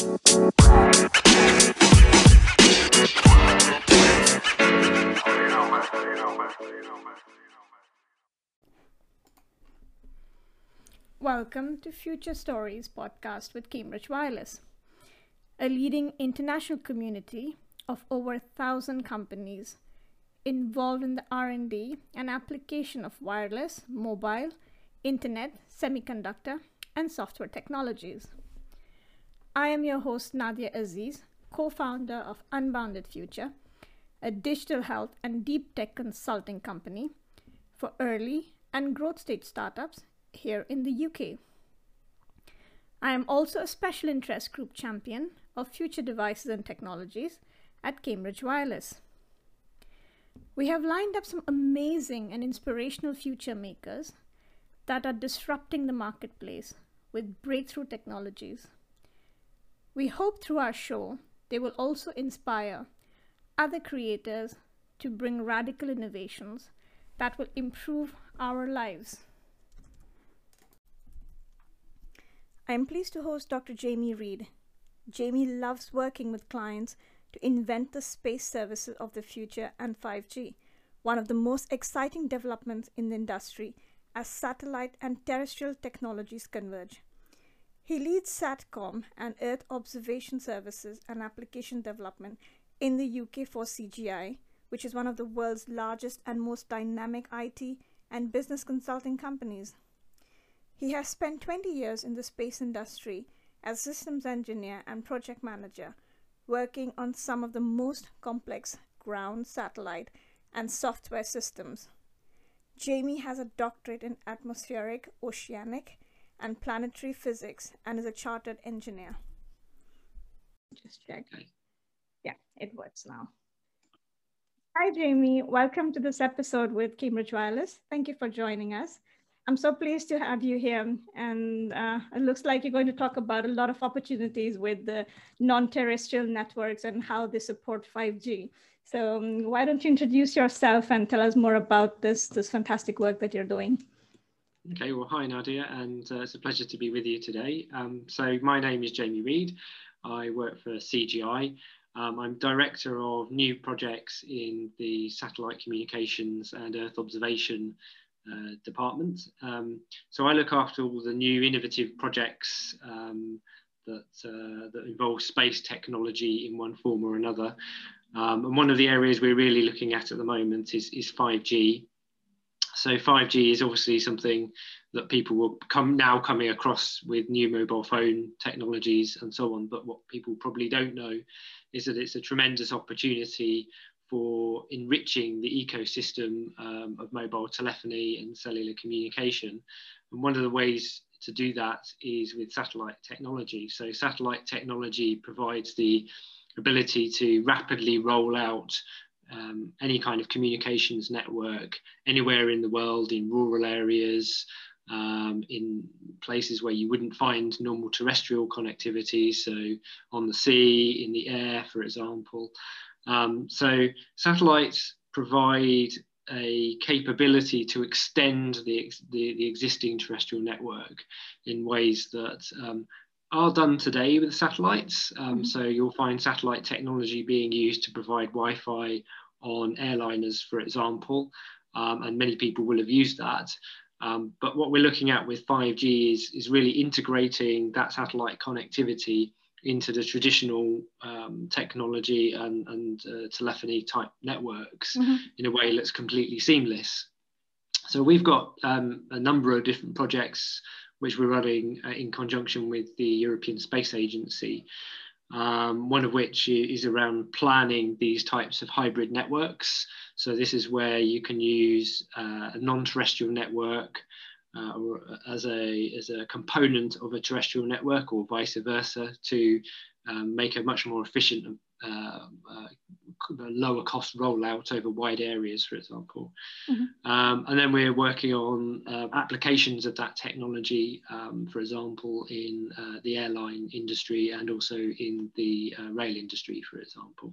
Welcome to Future Stories podcast with Cambridge Wireless, a leading international community of over a thousand companies involved in the R&D and application of wireless, mobile, internet, semiconductor, and software technologies. I am your host Nadia Aziz, co-founder of Unbounded Future, a digital health and deep tech consulting company for early and growth stage startups here in the UK. I am also a special interest group champion of future devices and technologies at Cambridge Wireless. We have lined up some amazing and inspirational future makers that are disrupting the marketplace with breakthrough technologies. We hope through our show they will also inspire other creators to bring radical innovations that will improve our lives. I am pleased to host Dr. Jaime Reed. Jaime loves working with clients to invent the space services of the future and 5G, one of the most exciting developments in the industry as satellite and terrestrial technologies converge. He leads SATCOM and Earth observation services and application development in the UK for CGI, which is one of the world's largest and most dynamic IT and business consulting companies. He has spent 20 years in the space industry as systems engineer and project manager, working on some of the most complex ground, satellite, and software systems. Jaime has a doctorate in atmospheric, oceanic, and planetary physics and is a chartered engineer. Just check. Yeah, it works now. Hi, Jaime. Welcome to this episode with Cambridge Wireless. Thank you for joining us. I'm so pleased to have you here. And uh, it looks like you're going to talk about a lot of opportunities with the non-terrestrial networks and how they support 5G. So um, why don't you introduce yourself and tell us more about this, this fantastic work that you're doing? Okay, well, hi Nadia, and uh, it's a pleasure to be with you today. Um, so my name is Jaime Reed. I work for CGI. Um, I'm director of new projects in the satellite communications and Earth observation uh, department. Um, so I look after all the new innovative projects um, that, uh, that involve space technology in one form or another. Um, and one of the areas we're really looking at at the moment is, is 5G. So 5G is obviously something that people will come now coming across with new mobile phone technologies and so on. But what people probably don't know is that it's a tremendous opportunity for enriching the ecosystem um, of mobile telephony and cellular communication. And one of the ways to do that is with satellite technology. So satellite technology provides the ability to rapidly roll out um, any kind of communications network anywhere in the world, in rural areas, um, in places where you wouldn't find normal terrestrial connectivity, so on the sea, in the air, for example. Um, so satellites provide a capability to extend the, the, the, existing terrestrial network in ways that um, are done today with satellites. Um, mm-hmm. So you'll find satellite technology being used to provide Wi-Fi on airliners, for example, um, and many people will have used that. Um, but what we're looking at with 5G is, is really integrating that satellite connectivity into the traditional um, technology and, and uh, telephony type networks mm-hmm. in a way that's completely seamless. So we've got um, a number of different projects which we're running uh, in conjunction with the European Space Agency. Um, one of which is around planning these types of hybrid networks. So this is where you can use uh, a non-terrestrial network uh, or as a, as a component of a terrestrial network or vice versa to um, make a much more efficient, uh, lower cost rollout over wide areas, for example. Mm-hmm. Um, and then we're working on uh, applications of that technology, um, for example, in uh, the airline industry and also in the uh, rail industry, for example.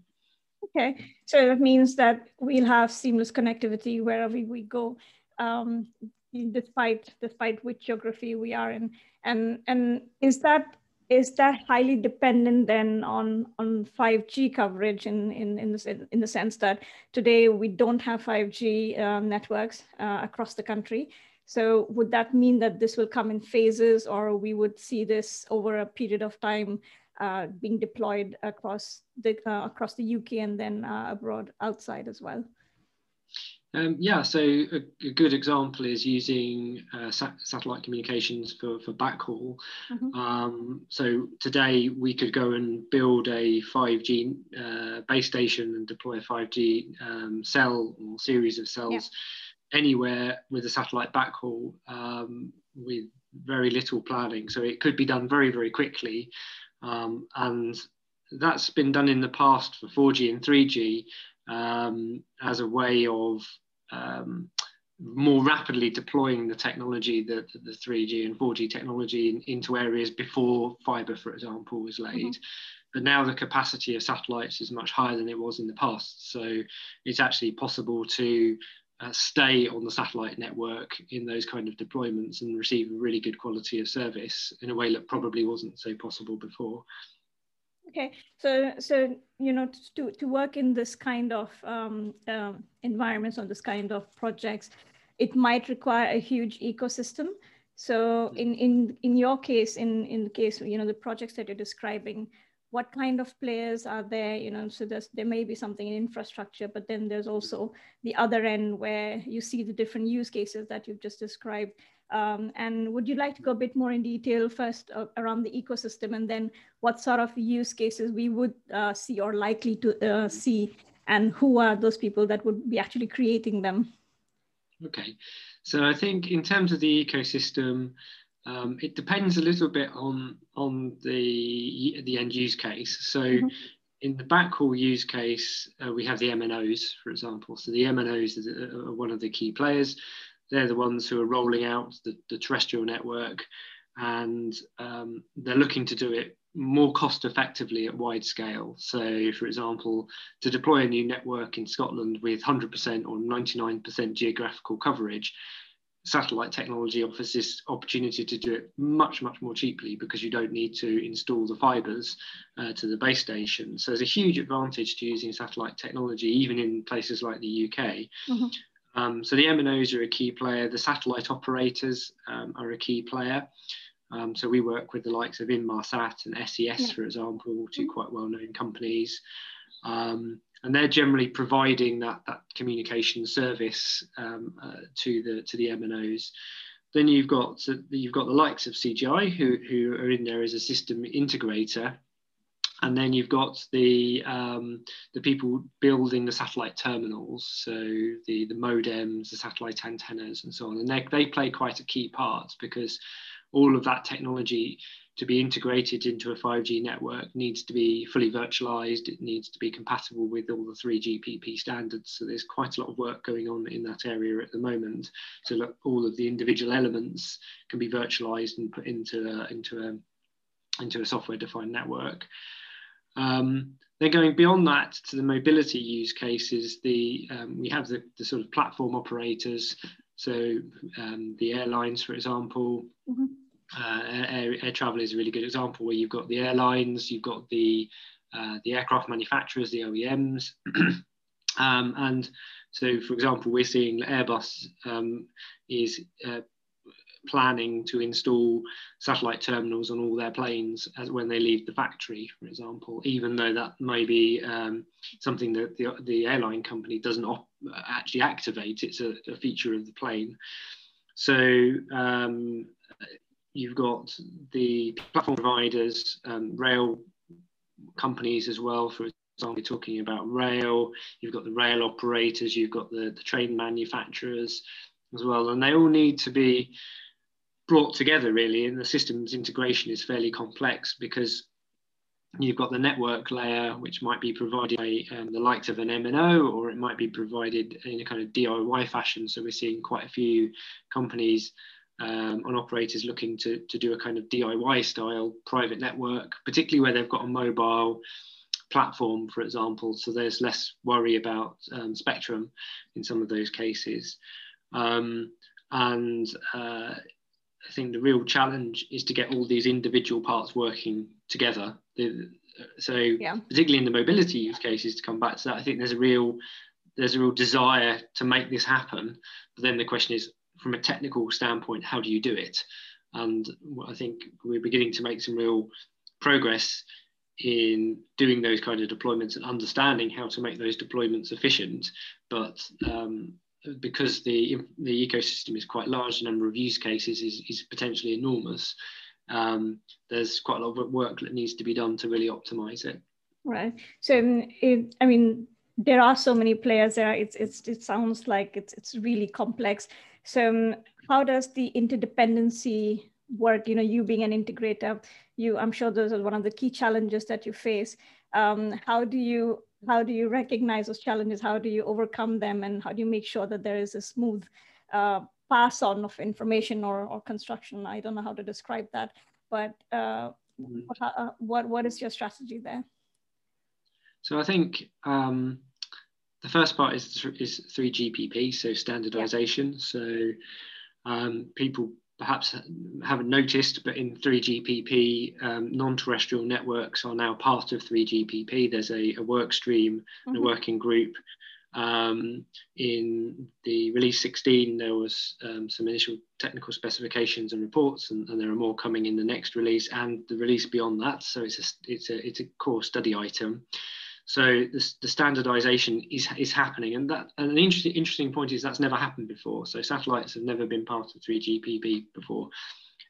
Okay, so that means that we'll have seamless connectivity wherever we go. Um, despite despite which geography we are in and and is that is that highly dependent then on on 5G coverage in in in the, in the sense that today we don't have 5G uh, networks uh, across the country. So would that mean that this will come in phases, or we would see this over a period of time uh, being deployed across the uh, across the UK and then uh, abroad outside as well? Um, yeah, so a, a, good example is using uh, sat satellite communications for, for backhaul. Mm -hmm. um, so today we could go and build a 5G uh, base station and deploy a 5G um, cell or series of cells yeah. anywhere with a satellite backhaul um, with very little planning. So it could be done very, very quickly. Um, and that's been done in the past for 4G and 3G um, as a way of um, more rapidly deploying the technology, the, the 3G and 4G technology in, into areas before fiber, for example, was laid. Mm-hmm. But now the capacity of satellites is much higher than it was in the past. So it's actually possible to uh, stay on the satellite network in those kind of deployments and receive a really good quality of service in a way that probably wasn't so possible before. Okay, so so you know to to work in this kind of um, um, environments on this kind of projects, it might require a huge ecosystem. So in in in your case, in in the case you know the projects that you're describing, what kind of players are there? You know, so there's there may be something in infrastructure, but then there's also the other end where you see the different use cases that you've just described. Um, and would you like to go a bit more in detail first uh, around the ecosystem and then what sort of use cases we would uh, see or likely to uh, see and who are those people that would be actually creating them? Okay, so I think in terms of the ecosystem, um, it depends a little bit on on the the end use case. So mm -hmm. in the backhaul use case, uh, we have the MNOs, for example. So the MNOs are one of the key players they're the ones who are rolling out the, the terrestrial network and um, they're looking to do it more cost effectively at wide scale. So, for example, to deploy a new network in Scotland with 100% or 99% geographical coverage, satellite technology offers this opportunity to do it much, much more cheaply because you don't need to install the fibers uh, to the base station. So, there's a huge advantage to using satellite technology, even in places like the UK. Mm-hmm. Um, so the MNOs are a key player. The satellite operators um, are a key player. Um, so we work with the likes of Inmarsat and SES, yeah. for example, 2 mm-hmm. quite well-known companies. Um, and they're generally providing that, that communication service um, uh, to the to the MNOs. Then you've got you've got the likes of CGI who, who are in there as a system integrator and then you've got the um, the people building the satellite terminals, so the the modems, the satellite antennas, and so on, and they they play quite a key part because all of that technology to be integrated into a 5G network needs to be fully virtualized. It needs to be compatible with all the 3GPP standards. So there's quite a lot of work going on in that area at the moment. So that all of the individual elements can be virtualized and put into a, into a into a software-defined network. Um, then going beyond that to the mobility use cases, the um, we have the, the, sort of platform operators, so um, the airlines, for example. Mm-hmm. Uh, air, air, travel is a really good example where you've got the airlines, you've got the uh, the aircraft manufacturers, the OEMs, um, and so, for example, we're seeing Airbus um, is uh, planning to install satellite terminals on all their planes as when they leave the factory, for example, even though that may be um, something that the, the airline company doesn't op- actually activate, it's a, a, feature of the plane. So um, you've got the platform providers, um, rail companies as well, for example, talking about rail, you've got the rail operators, you've got the, the train manufacturers as well, and they all need to be brought together really and the systems integration is fairly complex because you've got the network layer which might be provided by um, the likes of an MNO or it might be provided in a kind of DIY fashion. So we're seeing quite a few companies um, and operators looking to, to do a kind of DIY style private network particularly where they've got a mobile platform for example. So there's less worry about um, spectrum in some of those cases. Um, and uh, I think the real challenge is to get all these individual parts working together. So yeah. particularly in the mobility use cases, to come back to that, I think there's a real there's a real desire to make this happen. But then the question is, from a technical standpoint, how do you do it? And I think we're beginning to make some real progress in doing those kind of deployments and understanding how to make those deployments efficient. But um, because the the ecosystem is quite large, the number of use cases is, is potentially enormous. Um, there's quite a lot of work that needs to be done to really optimize it. Right. So, um, it, I mean, there are so many players there. It's, it's, it sounds like it's, it's really complex. So, um, how does the interdependency work? You know, you being an integrator, you, I'm sure those are one of the key challenges that you face. Um, how do you how do you recognize those challenges? How do you overcome them? And how do you make sure that there is a smooth uh, pass on of information or, or construction? I don't know how to describe that, but uh, mm-hmm. what, uh, what, what is your strategy there? So I think um, the first part is, is 3GPP, so standardization. Yeah. So um, people perhaps haven't noticed, but in 3GPP, um, non-terrestrial networks are now part of 3GPP. There's a, a work stream, mm-hmm. a working group. Um, in the release 16, there was um, some initial technical specifications and reports, and, and, there are more coming in the next release and the release beyond that. So it's a, it's a, it's a core study item. So the, the standardization is, is happening. And that and an interesting, interesting point is that's never happened before. So satellites have never been part of 3GPP before.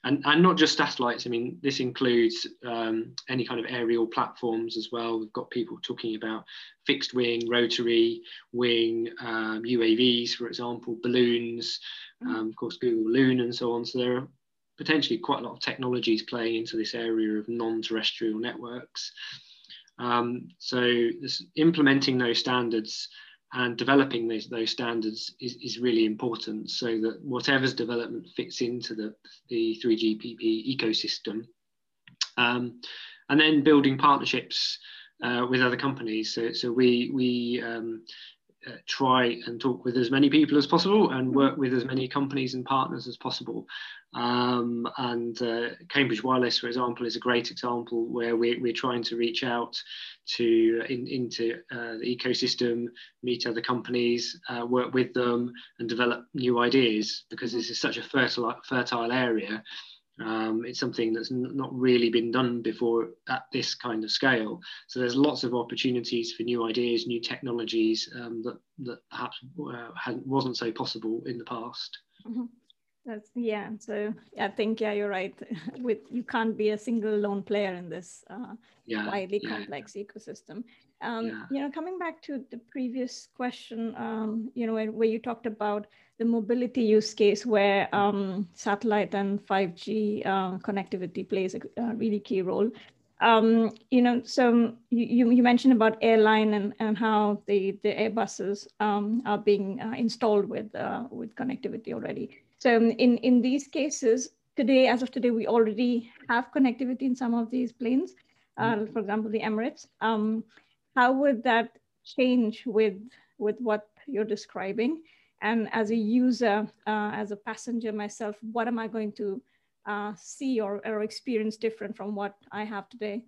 And, and not just satellites, I mean, this includes um, any kind of aerial platforms as well. We've got people talking about fixed wing, rotary wing, um, UAVs, for example, balloons, mm. um, of course, Google Loon and so on. So there are potentially quite a lot of technologies playing into this area of non-terrestrial networks. Um, so this, implementing those standards and developing those, those standards is, is really important so that whatever's development fits into the, the 3GPP ecosystem. Um, and then building partnerships uh, with other companies. So, so we, we um, uh, try and talk with as many people as possible and work with as many companies and partners as possible. Um, and uh, Cambridge Wireless, for example, is a great example where we're, we're trying to reach out to in, into uh, the ecosystem, meet other companies, uh, work with them, and develop new ideas because this is such a fertile fertile area. Um, it's something that's not really been done before at this kind of scale. So there's lots of opportunities for new ideas, new technologies um, that that perhaps uh, wasn't so possible in the past. Mm-hmm. That's yeah. So I think yeah, you're right. With you can't be a single lone player in this uh, yeah, widely yeah. complex ecosystem. Um, yeah. You know, coming back to the previous question, um, you know, where, where, you talked about the mobility use case, where um, satellite and 5G uh, connectivity plays a, a, really key role. Um, you know, so you, you mentioned about airline and, and how the the Airbuses um, are being uh, installed with uh, with connectivity already. So in, in these cases, today, as of today, we already have connectivity in some of these planes, uh, mm-hmm. for example, the Emirates. How would that change with, with what you're describing? And as a user, uh, as a passenger myself, what am I going to uh, see or, or experience different from what I have today?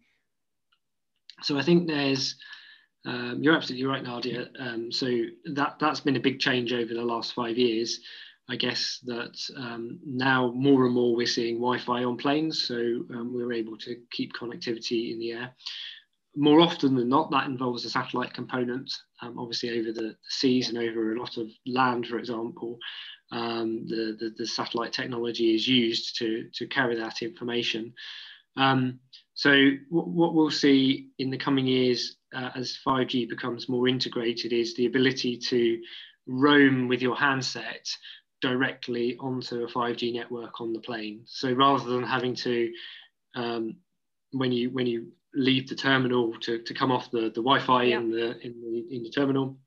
So I think there's, um, you're absolutely right, Nadia. Um, so that, that's been a big change over the last five years. I guess that um, now more and more we're seeing Wi-Fi on planes, so um, we're able to keep connectivity in the air. More often than not, that involves a satellite component, um, obviously over the seas and over a lot of land, for example. Um, the, the, the, satellite technology is used to, to carry that information. Um, so what we'll see in the coming years uh, as 5G becomes more integrated is the ability to roam with your handset directly onto a 5G network on the plane. So rather than having to, um, when you when you leave the terminal to, to come off the, the Wi-Fi yeah. in the in the in the terminal,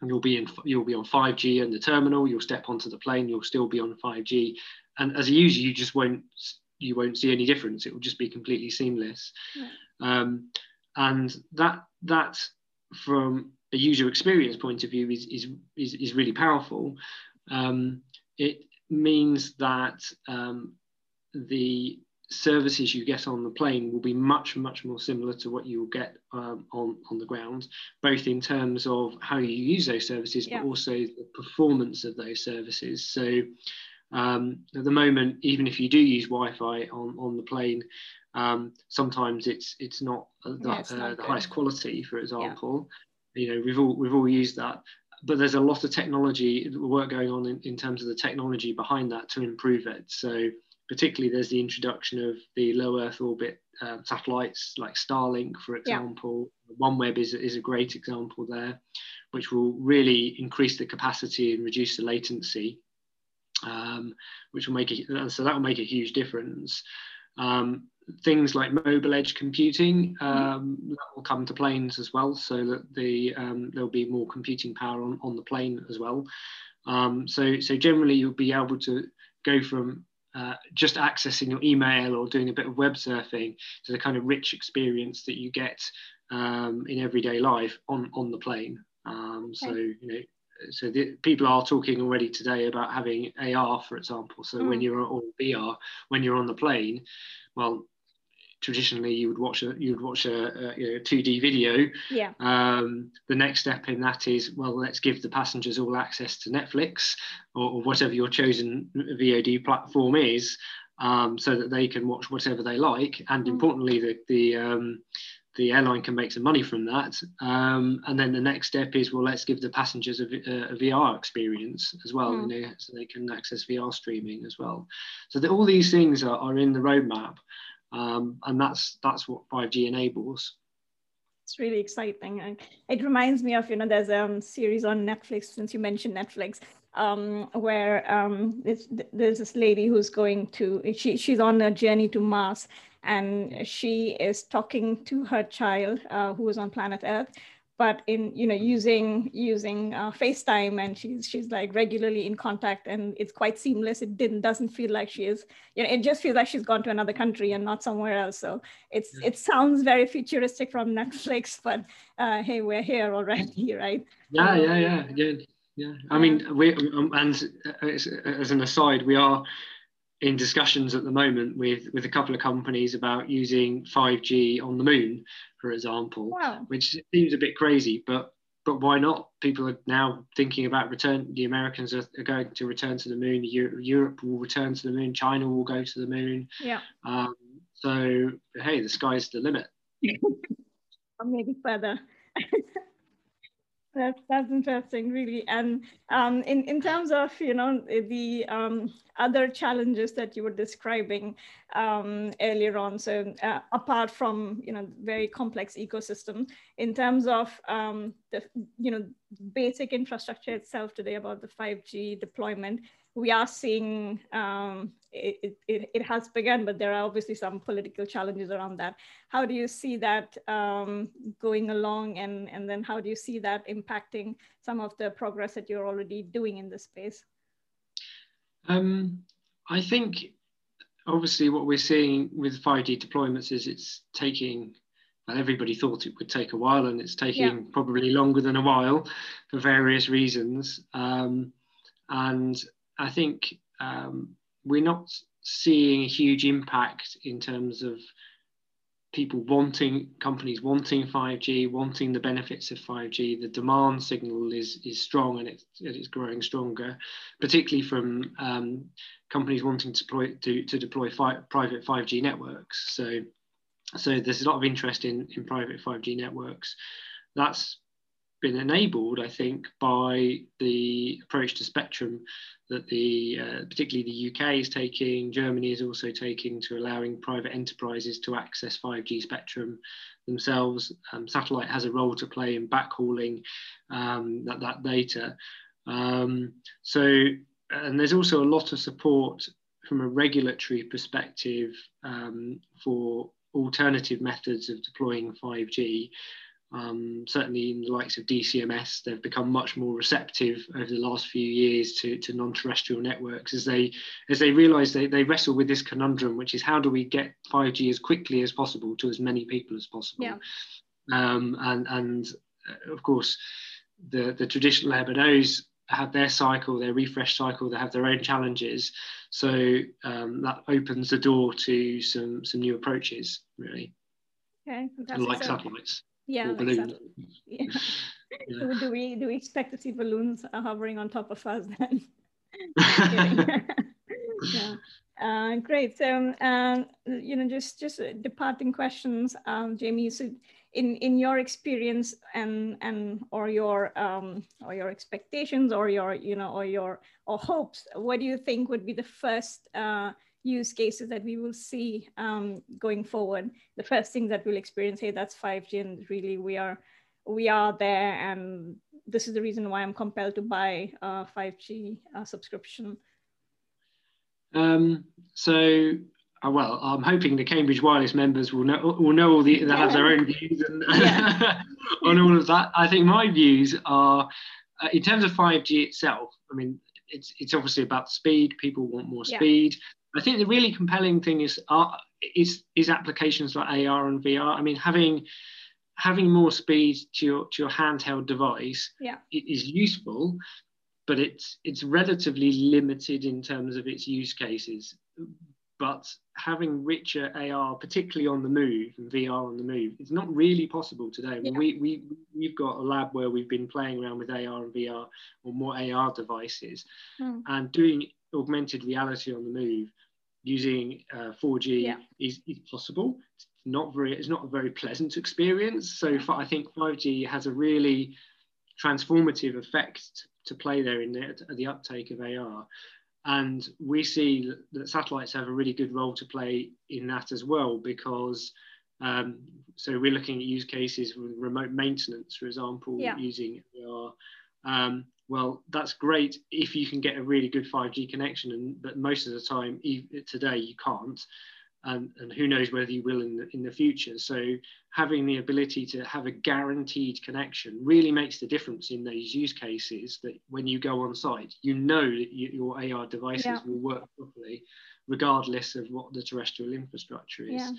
and you'll be in you'll be on 5G in the terminal. You'll step onto the plane. You'll still be on 5G, and as a user, you just won't you won't see any difference. It will just be completely seamless. Yeah. Um, and that that from a user experience point of view is, is, is, is really powerful um, it means that um, the services you get on the plane will be much much more similar to what you will get um, on on the ground both in terms of how you use those services yeah. but also the performance of those services so um, at the moment even if you do use wi-fi on on the plane um, sometimes it's it's not, the, yeah, it's not uh, the highest quality for example yeah. you know we've all we've all used that but there's a lot of technology work going on in, in terms of the technology behind that to improve it so particularly there's the introduction of the low Earth orbit uh, satellites like Starlink, for example. Yeah. OneWeb is, is a great example there, which will really increase the capacity and reduce the latency, um, which will make it, so that will make a huge difference. Um, things like mobile edge computing um, that will come to planes as well, so that the um, there'll be more computing power on, on the plane as well. Um, so, so generally, you'll be able to go from uh, just accessing your email or doing a bit of web surfing to the kind of rich experience that you get um, in everyday life on, on the plane. Um, okay. So, you know, so the, people are talking already today about having AR, for example. So mm. when you're or VR, when you're on the plane, well, traditionally you would watch a you would watch a, a you know, 2D video. Yeah. Um, the next step in that is well, let's give the passengers all access to Netflix or, or whatever your chosen VOD platform is, um, so that they can watch whatever they like. And mm. importantly, the the um, the airline can make some money from that. Um, and then the next step is, well, let's give the passengers a, a VR experience as well, mm. you know, so they can access VR streaming as well. So the, all these things are, are in the roadmap um, and that's that's what 5G enables. It's really exciting. It reminds me of, you know, there's a um, series on Netflix, since you mentioned Netflix, um, where um, there's this lady who's going to, she, she's on a journey to Mars and she is talking to her child uh, who is on planet Earth but in you know using using uh, FaceTime and she's she's like regularly in contact and it's quite seamless. It didn't doesn't feel like she is you know it just feels like she's gone to another country and not somewhere else. So it's yeah. it sounds very futuristic from Netflix, but uh, hey, we're here already, right? Yeah, um, yeah, yeah, yeah, yeah. I mean, we um, and as, as an aside, we are in discussions at the moment with with a couple of companies about using 5G on the moon, for example, wow. which seems a bit crazy, but but why not? People are now thinking about return. The Americans are, are going to return to the moon. Europe, Europe will return to the moon. China will go to the moon. Yeah. Um, so hey, the sky's the limit. or maybe further. That's that's interesting, really. And um, in in terms of you know the um, other challenges that you were describing um, earlier on, so uh, apart from you know very complex ecosystem, in terms of um, the you know basic infrastructure itself today about the five G deployment, we are seeing um, it, it, it, has begun, but there are obviously some political challenges around that. How do you see that um, going along and, and then how do you see that impacting some of the progress that you're already doing in this space? Um, I think obviously what we're seeing with 5G deployments is it's taking well, everybody thought it would take a while and it's taking yeah. probably longer than a while for various reasons. Um, and I think um, we're not seeing a huge impact in terms of people wanting companies wanting 5G, wanting the benefits of 5G. The demand signal is is strong and it's it's growing stronger, particularly from um, companies wanting to deploy to, to deploy fi private 5G networks. So so there's a lot of interest in in private 5G networks. That's been enabled, I think, by the approach to spectrum that the uh, particularly the UK is taking, Germany is also taking to allowing private enterprises to access 5G spectrum themselves. Um, satellite has a role to play in backhauling um, that, that data. Um, so, and there's also a lot of support from a regulatory perspective um, for alternative methods of deploying 5G. Um, certainly in the likes of DCMS, they've become much more receptive over the last few years to, to non-terrestrial networks as they as they realise they, they wrestle with this conundrum, which is how do we get 5G as quickly as possible to as many people as possible. Yeah. Um, and and uh, of course, the the traditional MNOs have their cycle, their refresh cycle. They have their own challenges, so um, that opens the door to some some new approaches, really. Okay, like so, satellites. Yeah, balloons. Yeah. yeah. So do we do we expect to see balloons hovering on top of us then? yeah. Uh, great. So, um, you know, just just departing questions, um, Jaime. So, in in your experience and and or your um, or your expectations or your you know or your or hopes, what do you think would be the first uh, use cases that we will see um, going forward? The first thing that we'll experience, hey, that's 5G, and really we are we are there, and this is the reason why I'm compelled to buy a 5G uh, subscription. Um, so, uh, well, I'm hoping the Cambridge Wireless members will know will know all the they have their own views and, yeah. on all of that. I think my views are uh, in terms of 5G itself. I mean, it's it's obviously about speed. People want more yeah. speed. I think the really compelling thing is uh, is is applications like AR and VR. I mean, having having more speed to your to your handheld device yeah. is useful, but it's it's relatively limited in terms of its use cases. But having richer AR, particularly on the move and VR on the move, it's not really possible today. Yeah. We, we, we've got a lab where we've been playing around with AR and VR or more AR devices mm. and doing augmented reality on the move using uh, 4G yeah. is, is possible. It's not very, it's not a very pleasant experience. So I think 5G has a really transformative effect to play there in the, the uptake of AR. And we see that satellites have a really good role to play in that as well, because um, so we're looking at use cases with remote maintenance, for example, yeah. using AR. Um, well, that's great if you can get a really good 5G connection, and but most of the time today you can't and, and who knows whether you will in the, in the future. So having the ability to have a guaranteed connection really makes the difference in those use cases that when you go on site, you know that you, your AR devices yeah. will work properly regardless of what the terrestrial infrastructure is. Yeah.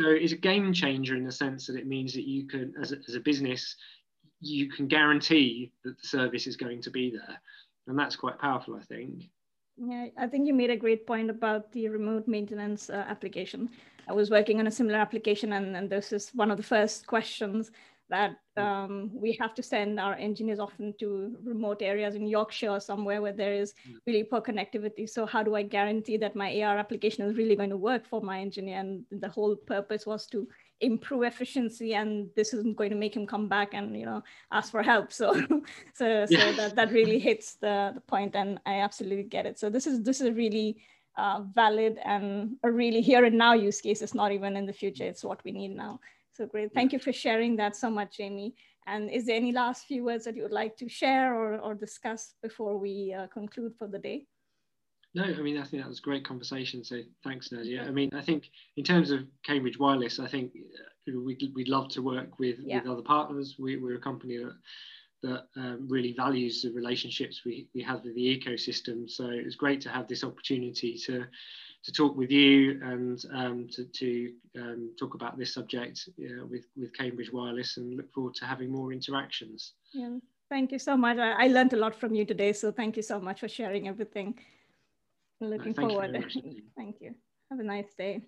So it's a game changer in the sense that it means that you can, as a, as a business, you can guarantee that the service is going to be there. And that's quite powerful, I think. Yeah, I think you made a great point about the remote maintenance uh, application. I was working on a similar application, and, and this is one of the first questions that mm. um, we have to send our engineers often to remote areas in Yorkshire or somewhere where there is mm. really poor connectivity. So how do I guarantee that my AR application is really going to work for my engineer? And the whole purpose was to improve efficiency and this isn't going to make him come back and you know ask for help. So so so yeah. that, that really hits the, the point and i absolutely get it. So this is this is really uh, valid and a really here and now use case. It's not even in the future. It's what we need now. So great. Thank you for sharing that so much jaime. And is there any last few words that you would like to share or, or discuss before we uh, conclude for the day no, I mean, I think that was a great conversation. So thanks, Nadia. I mean, I think in terms of Cambridge Wireless, I think we'd, we'd love to work with, yeah. with other partners. We, are a company that that um, really values the relationships we, we have with the ecosystem. So it's great to have this opportunity to to talk with you and um, to, to um, talk about this subject uh, with, with Cambridge Wireless and look forward to having more interactions. Yeah, thank you so much. I, I learned a lot from you today, so thank you so much for sharing everything. Looking forward. thank you. Have a nice day.